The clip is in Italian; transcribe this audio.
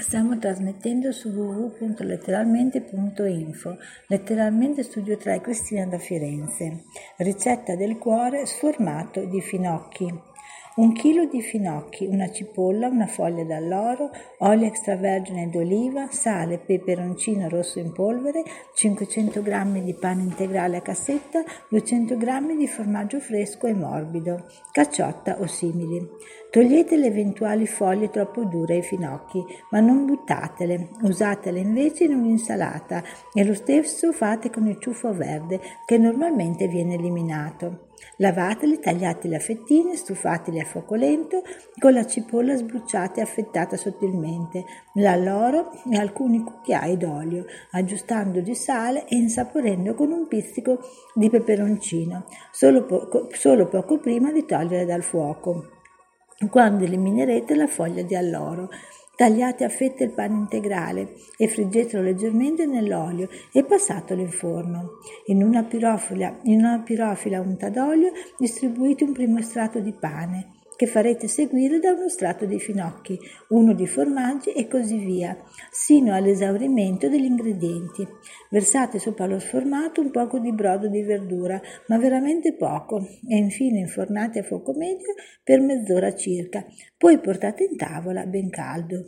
Stiamo trasmettendo su www.letteralmente.info, letteralmente studio 3 Cristina da Firenze. Ricetta del cuore sformato di finocchi. Un chilo di finocchi, una cipolla, una foglia d'alloro, olio extravergine d'oliva, sale, peperoncino rosso in polvere, 500 g di pane integrale a cassetta, 200 g di formaggio fresco e morbido, cacciotta o simili. Togliete le eventuali foglie troppo dure ai finocchi, ma non buttatele, usatele invece in un'insalata e lo stesso fate con il ciuffo verde che normalmente viene eliminato. Lavateli, tagliateli a fettine, stufateli a fuoco lento con la cipolla sbruciata e affettata sottilmente, l'alloro e alcuni cucchiai d'olio, aggiustando di sale e insaporendo con un pizzico di peperoncino, solo poco, solo poco prima di togliere dal fuoco. Quando eliminerete la foglia di alloro, Tagliate a fette il pane integrale e friggetelo leggermente nell'olio e passatelo in forno. In una pirofila, in una pirofila unta d'olio distribuite un primo strato di pane che farete seguire da uno strato di finocchi, uno di formaggi e così via, sino all'esaurimento degli ingredienti. Versate sopra lo sformato un poco di brodo di verdura, ma veramente poco, e infine infornate a fuoco medio per mezz'ora circa. Poi portate in tavola ben caldo.